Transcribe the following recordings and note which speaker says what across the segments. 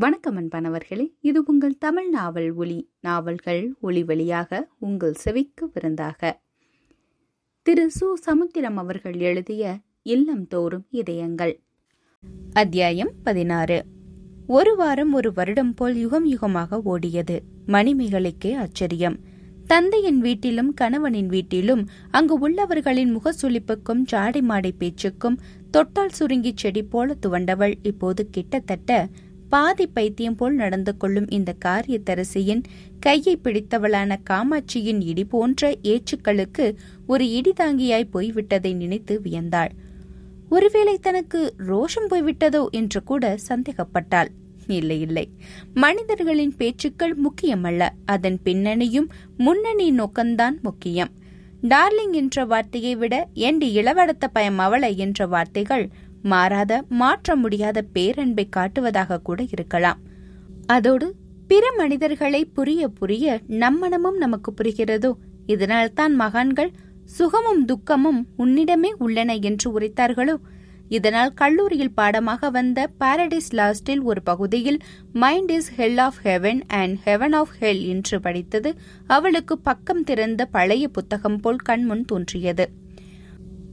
Speaker 1: வணக்கம் அன்பனவர்களே இது உங்கள் தமிழ் நாவல் ஒளி நாவல்கள் ஒளி வழியாக உங்கள் செவிக்கு விருந்தாக. திரு. சு. சமுத்திரம் அவர்கள் எழுதிய இல்லம் தோறும் இதயங்கள். அத்தியாயம் பதினாறு. ஒரு வாரம் ஒரு வருடம் போல் யுகம் யுகமாக ஓடியது. மணிமேகலைக்கே ஆச்சரியம். தந்தையின் வீட்டிலும் கணவனின் வீட்டிலும் அங்கு உள்ளவர்களின் முகசுளிப்புக்கும் சாடி மாடை பேச்சுக்கும் தொட்டால் சுருங்கி செடி போல துவண்டவள். இப்போது கிட்டத்தட்ட பாதி பைத்தியம் போல் நடந்து கொள்ளும் இந்த காரியத்தரசியின் கையை பிடித்தவளான காமாட்சியின் இடி போன்ற ஏச்சுக்களுக்கு ஒரு இடி தாங்கியாய் போய்விட்டதை நினைத்து வியந்தாள். ஒருவேளை தனக்கு ரோஷம் போய்விட்டதோ என்று கூட சந்தேகப்பட்டாள். இல்லை இல்லை. மனிதர்களின் பேச்சுக்கள் முக்கியமல்ல. அதன் பின்னணியும் முன்னணி நோக்கம்தான் முக்கியம். டார்லிங் என்ற வார்த்தையை விட எண்டி இளவடத்த பயம் அவளை? என்ற வார்த்தைகள் மாறாத மாற்ற முடியாத பேரன்பை காட்டுவதாக கூட இருக்கலாம். அதோடு பிற மனிதர்களை புரிய புரிய நம்மனமும் நமக்கு புரிகிறதோ? இதனால்தான் மகான்கள் சுகமும் துக்கமும் உன்னிடமே உள்ளன என்று உரைத்தார்களோ? இதனால் கல்லூரியில் பாடமாக வந்த பாரடைஸ் லாஸ்டில் ஒரு பகுதியில் mind is hell of heaven and heaven of hell என்று படித்தது. அவளுக்கு பக்கம் திறந்த பழைய புத்தகம் போல் கண்முன் தோன்றியது.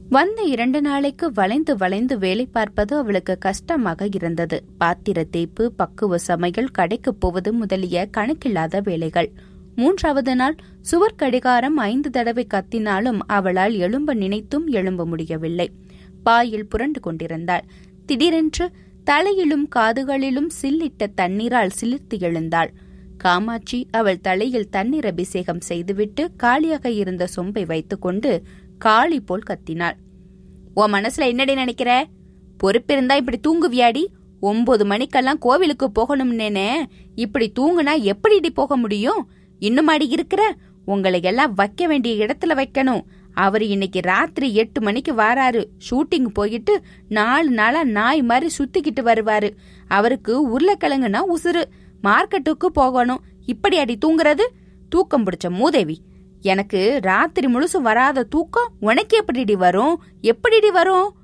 Speaker 1: வந்த இரண்டு நாளைக்கு வளைந்து வளைந்து வேலை பார்ப்பது அவளுக்கு கஷ்டமாக இருந்தது. பாத்திர தேய்ப்பு பக்குவ சமையல் கடைக்கு போவது முதலிய கணக்கில்லாத வேலைகள். மூன்றாவது நாள் சுவர் கடிகாரம் ஐந்து தடவை கத்தினாலும் அவளால் எழும்ப நினைத்தும் எழும்ப முடியவில்லை. பாயில் புரண்டு கொண்டிருந்தாள். திடீரென்று தலையிலும் காதுகளிலும் சில்லிட்ட தண்ணீரால் சிலிர்த்து எழுந்தாள். காமாட்சி அவள் தலையில் தண்ணீர் அபிஷேகம் செய்துவிட்டு காலியாக இருந்த சொம்பை வைத்துக்கொண்டு காளி போல் கத்தினாள். உன் மனசுல என்னடி நினைக்கிற? பொறுப்பிருந்தா இப்படி தூங்குவியாடி? ஒன்பது மணிக்கெல்லாம் கோவிலுக்கு போகணும்னேனே. இப்படி தூங்குனா எப்படிடி போக முடியும்? இன்னும் அடி இருக்கிற? உங்களை எல்லாம் வைக்க வேண்டிய இடத்துல வைக்கணும். அவர் இன்னைக்கு ராத்திரி எட்டு மணிக்கு வாராரு. ஷூட்டிங் போயிட்டு நாலு நாளா நாய் மாதிரி சுத்திக்கிட்டு வருவாரு. அவருக்கு உருளைக்கிழங்குனா உசுறு. மார்க்கெட்டுக்கு போகணும். இப்படி அடி தூங்குறது? தூக்கம் பிடிச்ச மூதேவி எனக்கு ராத்திரி முழுசும் வராத தூக்கம் உனக்கு எப்படிடி வரும்? எப்படிடி வரும்?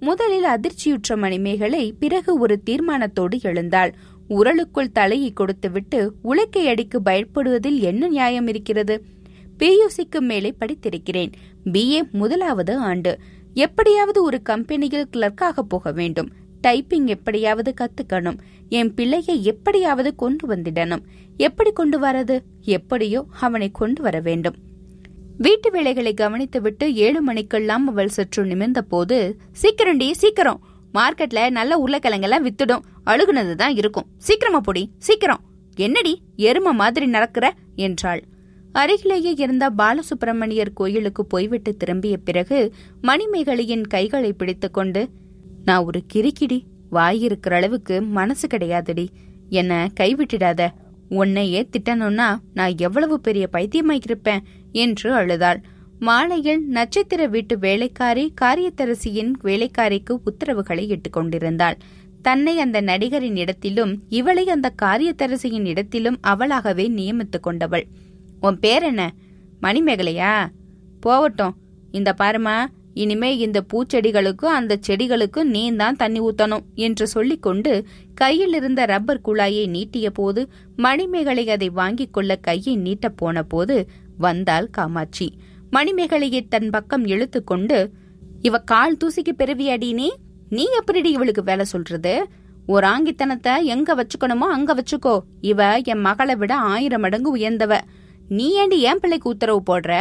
Speaker 1: முதலில் அதிர்ச்சியுற்ற மணிமேகலை பிறகு ஒரு தீர்மானத்தோடு எழுந்தாள். உரலுக்குள் தலையை கொடுத்துவிட்டு உலக்கை அடிக்கு பயப்படுவதில் என்ன நியாயம் இருக்கிறது? பியூசிக்கு மேலே படித்திருக்கிறேன். பிஏ முதலாவது ஆண்டு. எப்படியாவது ஒரு கம்பெனியில் கிளர்க்காக போக வேண்டும். டைப்பிங் எப்படியாவது கத்துக்கணும். என் பிள்ளையை எப்படியாவது கொண்டு வந்திடணும். எப்படி கொண்டு வரது? எப்படியோ அவனை கொண்டு வர வேண்டும். வீட்டு வேலைகளை கவனித்துவிட்டு ஏழு மணிக்கெல்லாம் அவள் சற்று நிமிர்ந்த போது சீக்கிரண்டி சீக்கிரம். மார்க்கெட்ல நல்ல உருளைக்கிழங்கெல்லாம் வித்துடும். அழுகுனதுதான் இருக்கும். சீக்கிரமா பொடி சீக்கிரம். என்னடி எரும மாதிரி நடக்கிற? என்றாள். அருகிலேயே இருந்த பாலசுப்பிரமணியர் கோயிலுக்கு போய்விட்டு திரும்பிய பிறகு மணிமேகலையின் கைகளை பிடித்துக்கொண்டு நான் ஒரு கிரிக்கிடி வாயிருக்கிற அளவுக்கு மனசு கிடையாதுடி. என்ன கைவிட்டுடாத. உன்னையே திட்டணும்னா நான் எவ்வளவு பெரிய பைத்தியமாயிருப்பேன் என்று அழுதாள். மாலையில் நட்சத்திர வீட்டு வேலைக்காரி காரியத்தரசியின் வேலைக்காரிக்கு உத்தரவுகளை இட்டுக்கொண்டிருந்தாள். தன்னை அந்த நடிகரின் இடத்திலும் இவளை அந்த காரியத்தரசியின் இடத்திலும் அவளாகவே நியமித்துக் கொண்டவள். உன் பேர் என்ன? மணிமேகலையா? போகட்டும். இந்த பாருமா இனிமே இந்த பூச்செடிகளுக்கும் அந்த செடிகளுக்கும் நீ தான் தண்ணி ஊத்தணும் என்று சொல்லிக்கொண்டு கையில் இருந்த ரப்பர் குழாயை நீட்டிய போது மணிமேகலை அதை வாங்கிக் கொள்ள கையை நீட்டப் போன போது வந்தாள் காமாட்சி. மணிமேகலையை தன் பக்கம் இழுத்து கொண்டு இவ கால் தூசிக்கு பெருவியாடினே நீ எப்படி இவளுக்கு வேலை சொல்றது? ஒரு ஆங்கித்தனத்தை எங்க வச்சுக்கணுமோ அங்க வச்சுக்கோ. இவ என் மகளை விட ஆயிரம் மடங்கு உயர்ந்தவ. நீ ஏண்டி ஏன் பிள்ளைக்கு உத்தரவு போடுற?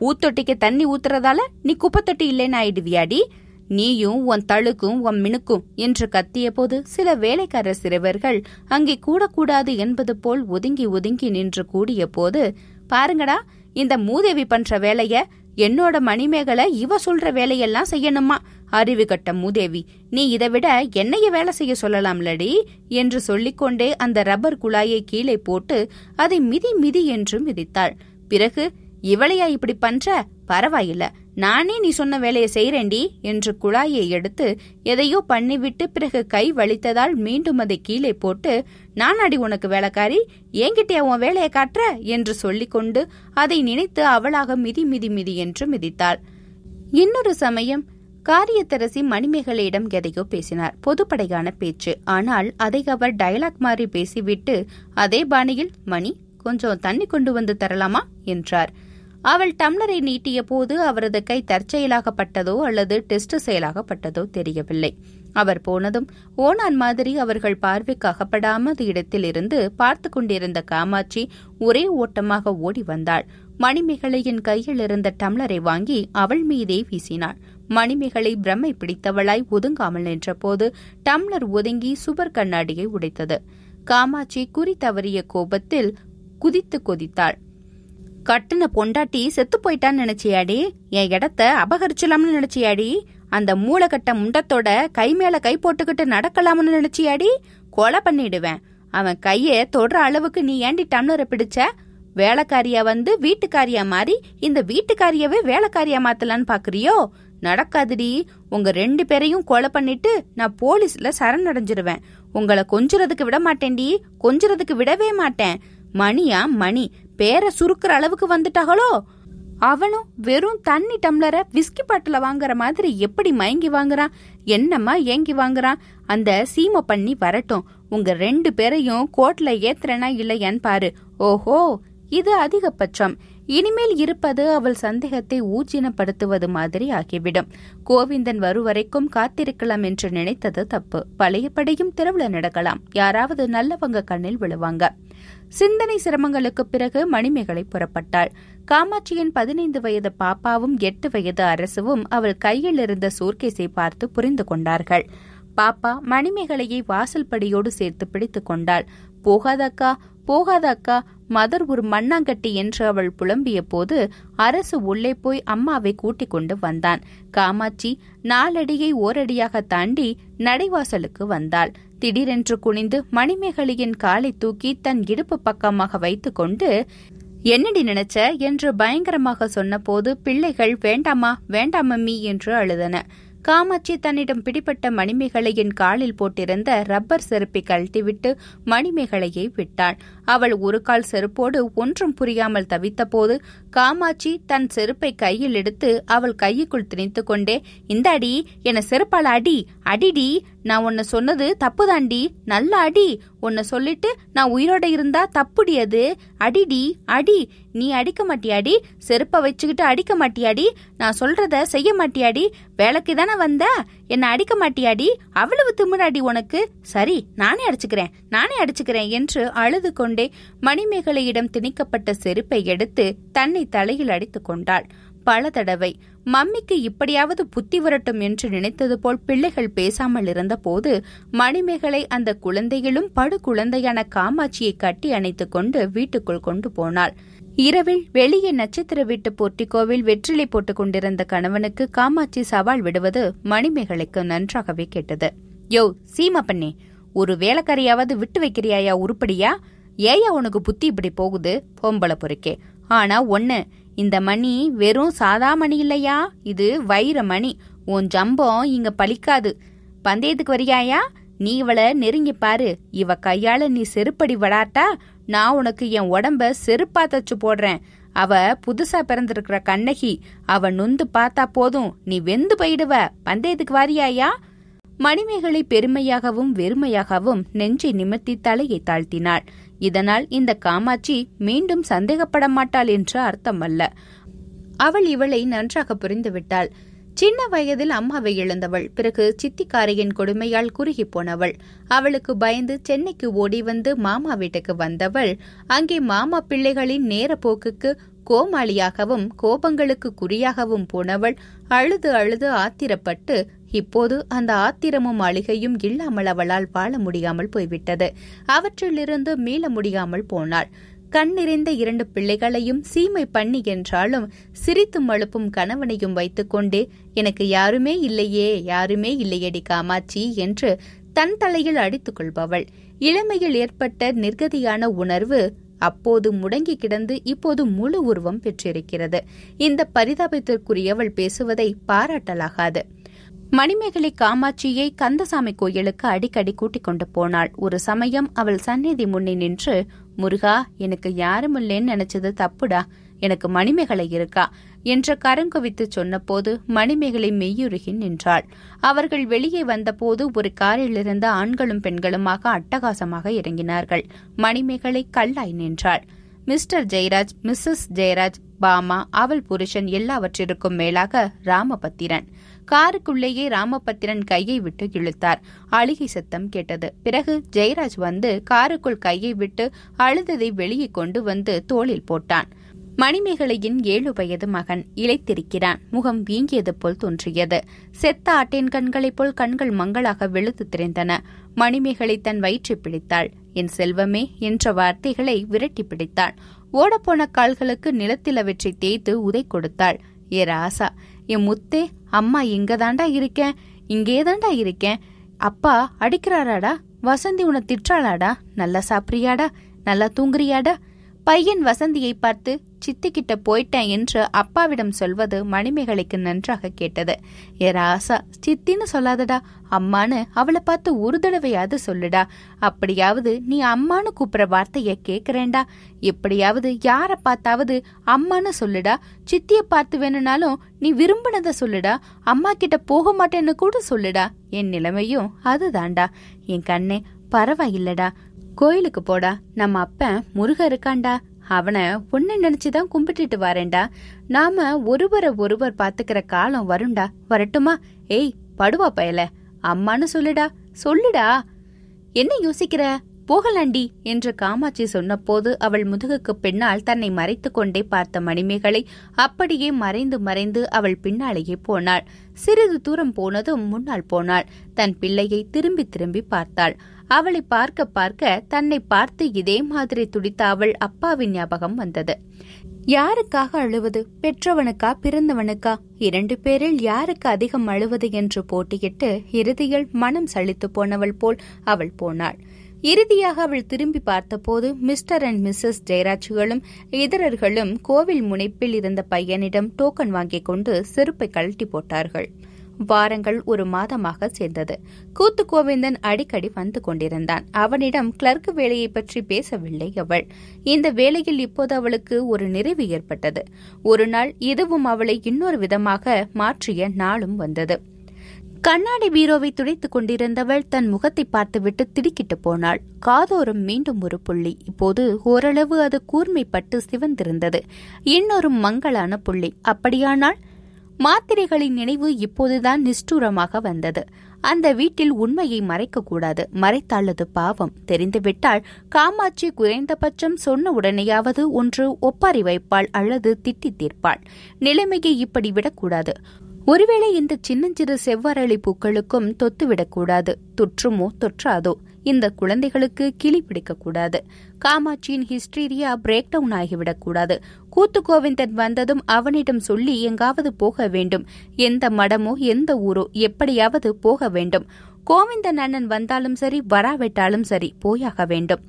Speaker 1: பூத்தொட்டிக்கு தண்ணி ஊத்துறதால நீ குப்பத்தொட்டி இல்லைன்னு ஆயிடுவியாடி? நீயும் உன் தழுக்கும் உன் மினுக்கும் என்று கத்திய போது சில வேலைக்காரர் சிறுவர்கள் அங்கே கூடக்கூடாது என்பது போல் ஒதுங்கி ஒதுங்கி நின்று கூடிய போது பாருங்கடா இந்த மூதேவி பண்ற வேலைய என்னோட மணிமேகலை இவ சொல்ற வேலையெல்லாம் செய்யணுமா? அறிவு கட்ட மூதேவி நீ இதை விட என்னைய வேலை செய்ய சொல்லலாம்லடி? என்று சொல்லிக்கொண்டே அந்த ரப்பர் குழாயை கீழே போட்டு அதை மிதி மிதி என்று மிதித்தாள். பிறகு இவளையா இப்படி பண்ற? பரவாயில்ல. நானே நீ சொன்ன வேலையை செய்றேண்டி என்று குழாயை எடுத்து எதையோ பண்ணிவிட்டு பிறகு கை வலித்ததால் மீண்டும் அதை கீழே போட்டு நான் அடி உனக்கு வேலைக்காரி ஏங்கிட்டே உன் வேலையை காட்டுற? என்று சொல்லிக்கொண்டு அதை நினைத்து அவளாக மிதி மிதி மிதி என்று மிதித்தாள். இன்னொரு சமயம் காரியத்தரசி மணிமேகலையிடம் எதையோ பேசினார். பொதுப்படையான பேச்சு. ஆனால் அதை அவர் டயலாக் மாறி பேசிவிட்டு அதே பாணியில் மணி கொஞ்சம் தண்ணி கொண்டு வந்து தரலாமா? என்றார். அவள் டம்ளரை நீட்டிய போது அவரது கை தற்செயலாகப்பட்டதோ அல்லது டெஸ்ட் செயலாகப்பட்டதோ தெரியவில்லை. அவர் போனதும் ஓனான் மாதிரி அவர்கள் பார்வைக்கு அகப்படாமது இடத்தில் இருந்து பார்த்து கொண்டிருந்த காமாட்சி ஒரே ஓட்டமாக ஓடி வந்தாள். மணிமேகலையின் கையில் இருந்த டம்ளரை வாங்கி அவள் மீதே வீசினாள். மணிமேகலை பிரம்மை பிடித்தவளாய் ஒதுங்காமல் நின்றபோது டம்ளர் ஒதுங்கி சுவர் கண்ணாடியை உடைத்தது. காமாட்சி குறி தவறிய கோபத்தில் குதித்து கொதித்தாள். கட்டுன பொண்டாட்டி செத்து போயிட்டான்னு நினைச்சியாடி? என் இடத்த அபகரிச்சலாம்னு நினைச்சியாடி? அந்த மூளைக்கட்ட முண்டத்தோட கை மேல கை போட்டுக்கிட்டு நடக்கலாம்னு நினைச்சியாடி? கொலை பண்ணிடுவேன். அவன் கைய தொடுற அளவுக்கு நீ ஏண்டி டம்ளரை பிடிச்ச? வேலைக்காரியா வந்து வீட்டுக்காரியா மாறி இந்த வீட்டுக்காரியவே வேலைக்காரியா மாத்தலான்னு பாக்குறியோ? நடக்காதுடி. உங்க ரெண்டு பேரையும் கொலை பண்ணிட்டு நான் போலீஸ்ல சரணடைஞ்சிருவேன். உங்களை கொஞ்சுறதுக்கு விட மாட்டேன்டி. கொஞ்சுறதுக்கு விடவே மாட்டேன். மணியா மணி. பேரை சுருக்குற அளவுக்கு வந்துட்டாங்களோ அவனும் வெறும் தண்ணி டம்ளரை விஸ்கி பாட்டில வாங்குற மாதிரி எப்படி மயங்கி வாங்குறான்? என்னம்மா ஏங்கி வாங்குறான்? அந்த சீமை பண்ணி வரட்டும். உங்க ரெண்டு பேரையும் கோட்ல ஏத்துறனா இல்லையான்னு பாரு. ஓஹோ இது அதிகபட்சம். இனிமேல் இருப்பது அவள் சந்தேகத்தை ஊஜினப்படுத்துவது மாதிரி ஆகிவிடும். கோவிந்தன் வருவரைக்கும் காத்திருக்கலாம் என்று நினைத்தது தப்பு. பழையபடியும் திருவிழா நடக்கலாம். யாராவது நல்லவங்க கண்ணில் விழுவாங்க. சிந்தனை சிரமங்களுக்கு பிறகு மணிமேகலை புறப்பட்டாள். காமாட்சியின் பதினைந்து வயது பாப்பாவும் எட்டு வயது அரசுவும் அவள் கையில் இருந்த சூர்கேஸை பார்த்து புரிந்து கொண்டார்கள். பாப்பா மணிமேகலையை வாசல் படியோடு சேர்த்து பிடித்துக் கொண்டாள். போகாதக்கா போகாதக்கா மதர் ஒரு மண்ணாங்கட்டி என்று அவள் புலம்பிய போது அரசு உள்ளே போய் அம்மாவை கூட்டிக் கொண்டு வந்தான். காமாட்சி நாலடியை ஓரடியாக தாண்டி நடைவாசலுக்கு வந்தாள். திடீரென்று குனிந்து மணிமேகலையின் காலை தூக்கி தன் இடுப்பு பக்கமாக வைத்துக்கொண்டு என்னடி நினைச்ச? என்று பயங்கரமாக சொன்னபோது பிள்ளைகள் வேண்டாமா வேண்டாமம்மி என்று அழுதன. காமாட்சி தன்னிடம் பிடிப்பட்ட மணிமேகலையின் காலில் போட்டிருந்த ரப்பர் செருப்பை கழட்டிவிட்டு மணிமேகலையை விட்டாள். அவள் ஒரு கால் செருப்போடு ஒன்றும் புரியாமல் தவித்தபோது காமாட்சி தன் செருப்பை கையில் எடுத்து அவள் கையுக்குள் திணித்து கொண்டே இந்த அடி என செருப்பால் அடி அடிடி நான் உன்னை சொன்னது தப்புதாண்டி நல்ல அடி உன்னை சொல்லிட்டு நான் உயிரோட இருந்தா தப்புடி அது அடிடி அடி. நீ அடிக்க மாட்டியாடி? செருப்பை வச்சுக்கிட்டு அடிக்க மாட்டியாடி? நான் சொல்றத செய்ய மாட்டியாடி? வேலைக்கு தானே வந்த? என்னை அடிக்க மாட்டியாடி? அவ்வளவு திமிராடி உனக்கு. சரி நானே அடிச்சுக்கிறேன். நானே அடிச்சுக்கிறேன் என்று அழுது கொண்டே மணிமேகலையிடம் திணிக்கப்பட்ட செருப்பை எடுத்து தன்னை தலையில் அடித்து கொண்டாள். பல தடவை மம்மிக்கு இப்படியாவது புத்தி வரட்டும் என்று நினைத்தது போல் பிள்ளைகள் பேசாமல் இருந்தபோது மணிமேகலை அந்த குழந்தையிலும் படு குழந்தையான காமாட்சியை கட்டி அணைத்துக் கொண்டு வீட்டுக்குள் கொண்டு போனாள். இரவில் வெளியே நட்சத்திர வீட்டு போர்ட்டிகோவில் வெற்றிலை போட்டுக் கொண்டிருந்த கணவனுக்கு காமாட்சி சவால் விடுவது மணிமேகலைக்கு நன்றாகவே கேட்டது. யோ சீமா பண்ணே ஒரு வேலைக்காரியாவது விட்டு வைக்கிறியாயா உருப்படியா? ஏயா உனக்கு புத்தி இப்படி போகுது? பொம்பளை பொறுக்கே. ஆனா ஒன்னு இந்த மணி வெறும் சாதா மணி இல்லையா? இது வைர மணி. உன் ஜம்பம் இங்க பலிக்காது. பந்தயத்துக்கு வரியாயா? நீ இவளை நெருங்கி பாரு. இவ கையால நீ செருப்படி விளாட்டா? நான் உனக்கு என் உடம்ப செருப்பா தச்சு போடுறேன். அவ புதுசா பிறந்திருக்கிற கண்ணகி. அவ நொந்து பார்த்தா போதும். நீ வெந்து போயிடுவ. பந்தயத்துக்கு வாரியாயா? மணிமேகலை பெருமையாகவும் வெறுமையாகவும் நெஞ்சை நிமித்தி தலையை தாழ்த்தினாள். இதனால் இந்த காமாட்சி மீண்டும் சந்தேகப்பட மாட்டாள் என்று அர்த்தமல்ல. அவள் இவளை நன்றாக புரிந்துவிட்டாள். சின்ன வயதில் அம்மாவை இழந்தவள் பிறகு சித்திக்காரையின் கொடுமையால் குறுகி போனவள். அவளுக்கு பயந்து சென்னைக்கு ஓடி வந்து மாமா வீட்டுக்கு வந்தவள். அங்கே மாமா பிள்ளைகளின் நேர போக்குக்கு கோமாளியாகவும் கோபங்களுக்கு குறியாகவும் போனவள். அழுது அழுது ஆத்திரப்பட்டு இப்போது அந்த ஆத்திரமும் அழுகையும் இல்லாமல் அவளால் வாழ முடியாமல் போய்விட்டது. அவற்றிலிருந்து மீள முடியாமல் போனாள். கண்ணிறைந்த இரண்டு பிள்ளைகளையும் சீமை பண்ணி என்றாலும் சிரித்தும் அழுப்பும் கணவனையும் வைத்துக்கொண்டே எனக்கு யாருமே இல்லையே யாருமே இல்லையடி காமாட்சி என்று தன் தலையில் அடித்துக் கொள்பவள். இளமையில் ஏற்பட்ட நிர்கதியான உணர்வு அப்போது முடங்கி கிடந்து இப்போது முழு உருவம் பெற்றிருக்கிறது. இந்த பரிதாபத்திற்குரியவள் பேசுவதை பாராட்டலாகாது. மணிமேகலை காமாட்சியை கந்தசாமி கோயிலுக்கு அடிக்கடி கூட்டிக் கொண்டு போனாள். ஒரு சமயம் அவள் சந்நிதி முன்னே நின்று முருகா எனக்கு யாரும் இல்லைன்னு நினைச்சது தப்புடா. எனக்கு மணிமேகலை இருக்கா? என்று கரங்குவித்து சொன்னபோது மணிமேகலை மெய்யுருகி நின்றாள். அவர்கள் வெளியே வந்தபோது ஒரு காரிலிருந்த ஆண்களும் பெண்களுமாக அட்டகாசமாக இறங்கினார்கள். மணிமேகலை கல்லாய் நின்றாள். மிஸ்டர் ஜெயராஜ் மிஸ்ஸஸ் ஜெயராஜ் பாமா அவள் புருஷன் எல்லாவற்றிற்கும் மேலாக ராமபத்திரன். காருக்குள்ளேயே ராமபத்திரன் கையை விட்டு இழுத்தார். அழுகை சத்தம் கேட்டது. பிறகு ஜெயராஜ் வந்து காருக்குள் கையை விட்டு அழுததை வெளியே கொண்டு வந்து தோளில் போட்டான். மணிமேகலையின் ஏழு வயது மகன் இழைத்திருக்கிறான் முகம் வீங்கியது போல் தோன்றியது. செத்த ஆட்டின் கண்களைப் போல் கண்கள் மங்களாக வெளுத்து திரிந்தன. மணிமேகலை தன் வயிற்றை பிடித்தாள். என் செல்வமே என்ற வார்த்தைகளை விரட்டி பிடித்தாள். ஓடப்போன கால்களுக்கு நிலத்தில் அவற்றை தேய்த்து உதை கொடுத்தாள். ஏ ராசா என் முத்தே அம்மா இங்கதாண்டா இருக்கேன். இங்கேதாண்டா இருக்கேன். அப்பா அடிக்கிறாராடா. வசந்தி உன்னை திட்டுறாளாடா நல்லா சாப்பிட்றியாடா. நல்லா தூங்குறியாடா. பையன் வசந்தியை பார்த்து சித்திக்கிட்ட போயிட்டேன் என்று அப்பாவிடம் சொல்வது மணிமேகலைக்கு நன்றாக கேட்டது. ஏ ராசா சித்தின்னு சொல்லாதடா. அம்மான்னு அவளை பார்த்து ஒரு தடவையாவது சொல்லுடா. அப்படியாவது நீ அம்மானு கூப்பிடுற வார்த்தைய கேட்குறேன்டா எப்படியாவது யார பார்த்தாவது அம்மான்னு சொல்லுடா. சித்திய பார்த்து வேணும்னாலும் நீ விரும்பினத சொல்லுடா. அம்மா கிட்ட போக மாட்டேன்னு கூட சொல்லுடா. என் நிலைமையும் அதுதான்டா. என் கண்ணே பரவாயில்லடா. கோயிலுக்கு போடா. நம்ம அப்பன் முருக இருக்காண்டா அவனை ஒன்னு நினைச்சுதான் கும்பிட்டுட்டு வரேன்டா. நாம ஒருவரை ஒருவர் பாத்துக்கிற காலம் வரும்டா. வரட்டுமா? ஏய் படுவா பயல. அம்மான்னு சொல்லுடா. சொல்லுடா. என்ன யோசிக்கிற? போகலாண்டி என்று காமாட்சி சொன்னபோது அவள் முதுகுக்கு பின்னால் தன்னை மறைத்து கொண்டே பார்த்த மணிமேகலை அப்படியே மறைந்து மறைந்து அவள் பின்னாலேயே போனாள். சிறிது தூரம் போனதும் முன்னால் போனாள். தன் பிள்ளையை திரும்பி திரும்பி பார்த்தாள். அவளை பார்க்க பார்க்க தன்னை பார்த்து இதே மாதிரி துடித்த அவள் அப்பாவின் ஞாபகம் வந்தது. யாருக்காக அழுவது? பெற்றவனுக்கா? பிறந்தவனுக்கா? இரண்டு பேரில் யாருக்கு அதிகம் அழுவது? என்று போட்டியிட்டு இறுதியில் மனம் சளித்து போனவள் போல் அவள் போனாள். இறுதியாக அவள் திரும்பி பார்த்தபோது மிஸ்டர் அண்ட் மிஸ்ஸஸ் ஜெயராஜ்களும் இதரர்களும் கோவில் முனைப்பில் இருந்த பையனிடம் டோக்கன் வாங்கிக் கொண்டு செருப்பை கழட்டி போட்டார்கள். வாரங்கள் ஒரு மாதமாக சேர்ந்தது. கூத்து கோவிந்தன் அடிக்கடி வந்து கொண்டிருந்தான். அவனிடம் கிளர்க் வேலையை பற்றி பேசவில்லை அவள். இந்த வேலையில் இப்போது அவளுக்கு ஒரு நிறைவு ஏற்பட்டது. ஒரு நாள் இதுவும் அவளை இன்னொரு விதமாக மாற்றிய நாளும் வந்தது. கண்ணாடி பீரோவை துடைத்துக் கொண்டிருந்தவள் தன் முகத்தை பார்த்துவிட்டு திடுக்கிட்டு போனாள். காதோரம் மீண்டும் ஒரு புள்ளி. இப்போது ஓரளவு அது கூர்மைப்பட்டு சிவந்திருந்தது. இன்னொரு மங்களான புள்ளி. அப்படியானால்? மாத்திரைகளின் நினைவு இப்போதுதான் நிஷ்டூரமாக வந்தது. அந்த வீட்டில் உண்மையை மறைக்கக்கூடாது மறைத்தாளது பாவம். தெரிந்துவிட்டால் காமாட்சி குறைந்தபட்சம் சொன்ன உடனேயாவது ஒன்று ஒப்பாரி வைப்பாள் அல்லது திட்டி தீர்ப்பாள். நிலைமையை இப்படி விடக்கூடாது. ஒருவேளை இந்த சின்னஞ்சிறு செவ்வரளி பூக்களுக்கும் தொத்துவிடக்கூடாது. தொற்றுமோ தொற்றாதோ. இந்த குழந்தைகளுக்கு கிளி பிடிக்கக்கூடாது. காமாட்சியின் ஹிஸ்டீரியா பிரேக் டவுன் ஆகிவிடக்கூடாது. கூத்து கோவிந்தன் வந்ததும் அவனிடம் சொல்லி எங்காவது போக வேண்டும். எந்த மடமோ எந்த ஊரோ எப்படியாவது போக வேண்டும். கோவிந்தன் அண்ணன் வந்தாலும் சரி வராவிட்டாலும் சரி போயாக வேண்டும்.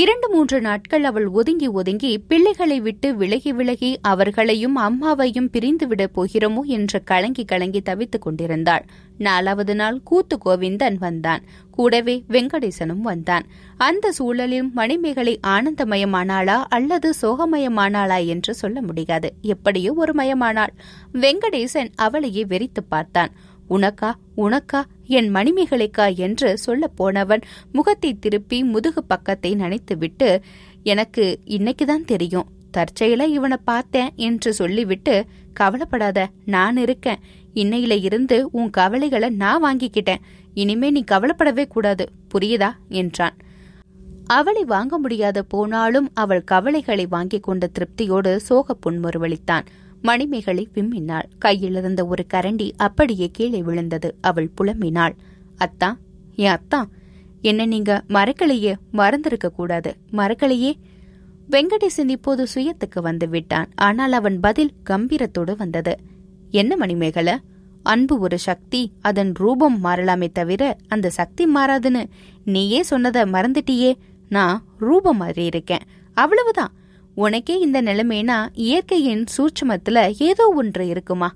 Speaker 1: இரண்டு மூன்று நாட்கள் அவள் ஒதுங்கி ஒதுங்கி பிள்ளைகளை விட்டு விலகி விலகி அவர்களையும் அம்மாவையும் பிரிந்துவிடப் போகிறோமோ என்று கலங்கி கலங்கி தவித்துக் கொண்டிருந்தாள். நாலாவது நாள் கூத்து கோவிந்தன் வந்தான். கூடவே வெங்கடேசனும் வந்தான். அந்த சூழலில் மணிமேகலை ஆனந்தமயமானாளா அல்லது சோகமயமானாளா என்று சொல்ல முடியாது. எப்படியோ ஒரு மயமானாள். வெங்கடேசன் அவளையே வெறித்து பார்த்தான். உனக்கா உனக்கா என் மணிமேகலைக்கா என்று சொல்லப் போனவன் முகத்தை திருப்பி முதுகு பக்கத்தை நினைத்துவிட்டு எனக்கு இன்னைக்குதான் தெரியும். தற்செயலா இவனை பார்த்தேன் என்று சொல்லிவிட்டு கவலைப்படாத நான் இருக்கேன். இன்னையில இருந்து உன் கவலைகளை நான் வாங்கிக்கிட்டேன். இனிமே நீ கவலைப்படவே கூடாது. புரியுதா? என்றான். அவளை வாங்க முடியாத போனாலும் அவள் கவலைகளை வாங்கிக் கொண்ட திருப்தியோடு சோக புன்முறுவளித்தான் மணிமேகலை விம்மினாள். கையிலிருந்த ஒரு கரண்டி அப்படியே கீழே விழுந்தது. அவள் புலம்பினாள். அத்தா என் அத்தா? என்ன நீங்க மறக்கலையே மறந்திருக்க கூடாது. மறக்கலையே வெங்கடேசன் இப்போது சுயத்துக்கு வந்து விட்டான். ஆனால் அவன் பதில் கம்பீரத்தோடு வந்தது. என்ன மணிமேகலை? அன்பு ஒரு சக்தி. அதன் ரூபம் மாறலாமே தவிர அந்த சக்தி மாறாதுன்னு நீயே சொன்னதை மறந்துட்டியே. நான் ரூபம் மாறி இருக்கேன் அவ்வளவுதான். உனக்கே இந்த நிலைமைனா இயற்கையின் சூட்சமத்துல ஏதோ ஒன்று இருக்குமா?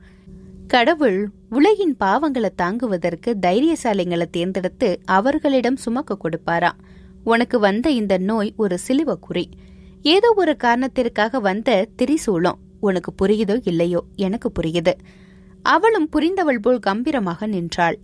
Speaker 1: கடவுள் உலகின் பாவங்களை தாங்குவதற்கு தைரியசாலிங்களை தேர்ந்தெடுத்து அவர்களிடம் சுமக்க கொடுப்பாரா? உனக்கு வந்த இந்த நோய் ஒரு சிலுவ குறி ஏதோ ஒரு காரணத்திற்காக வந்த திரிசூலம். உனக்கு புரியுதோ இல்லையோ? எனக்கு புரியுது. அவளும் புரிந்தவள் போல் கம்பீரமாக நின்றாள்.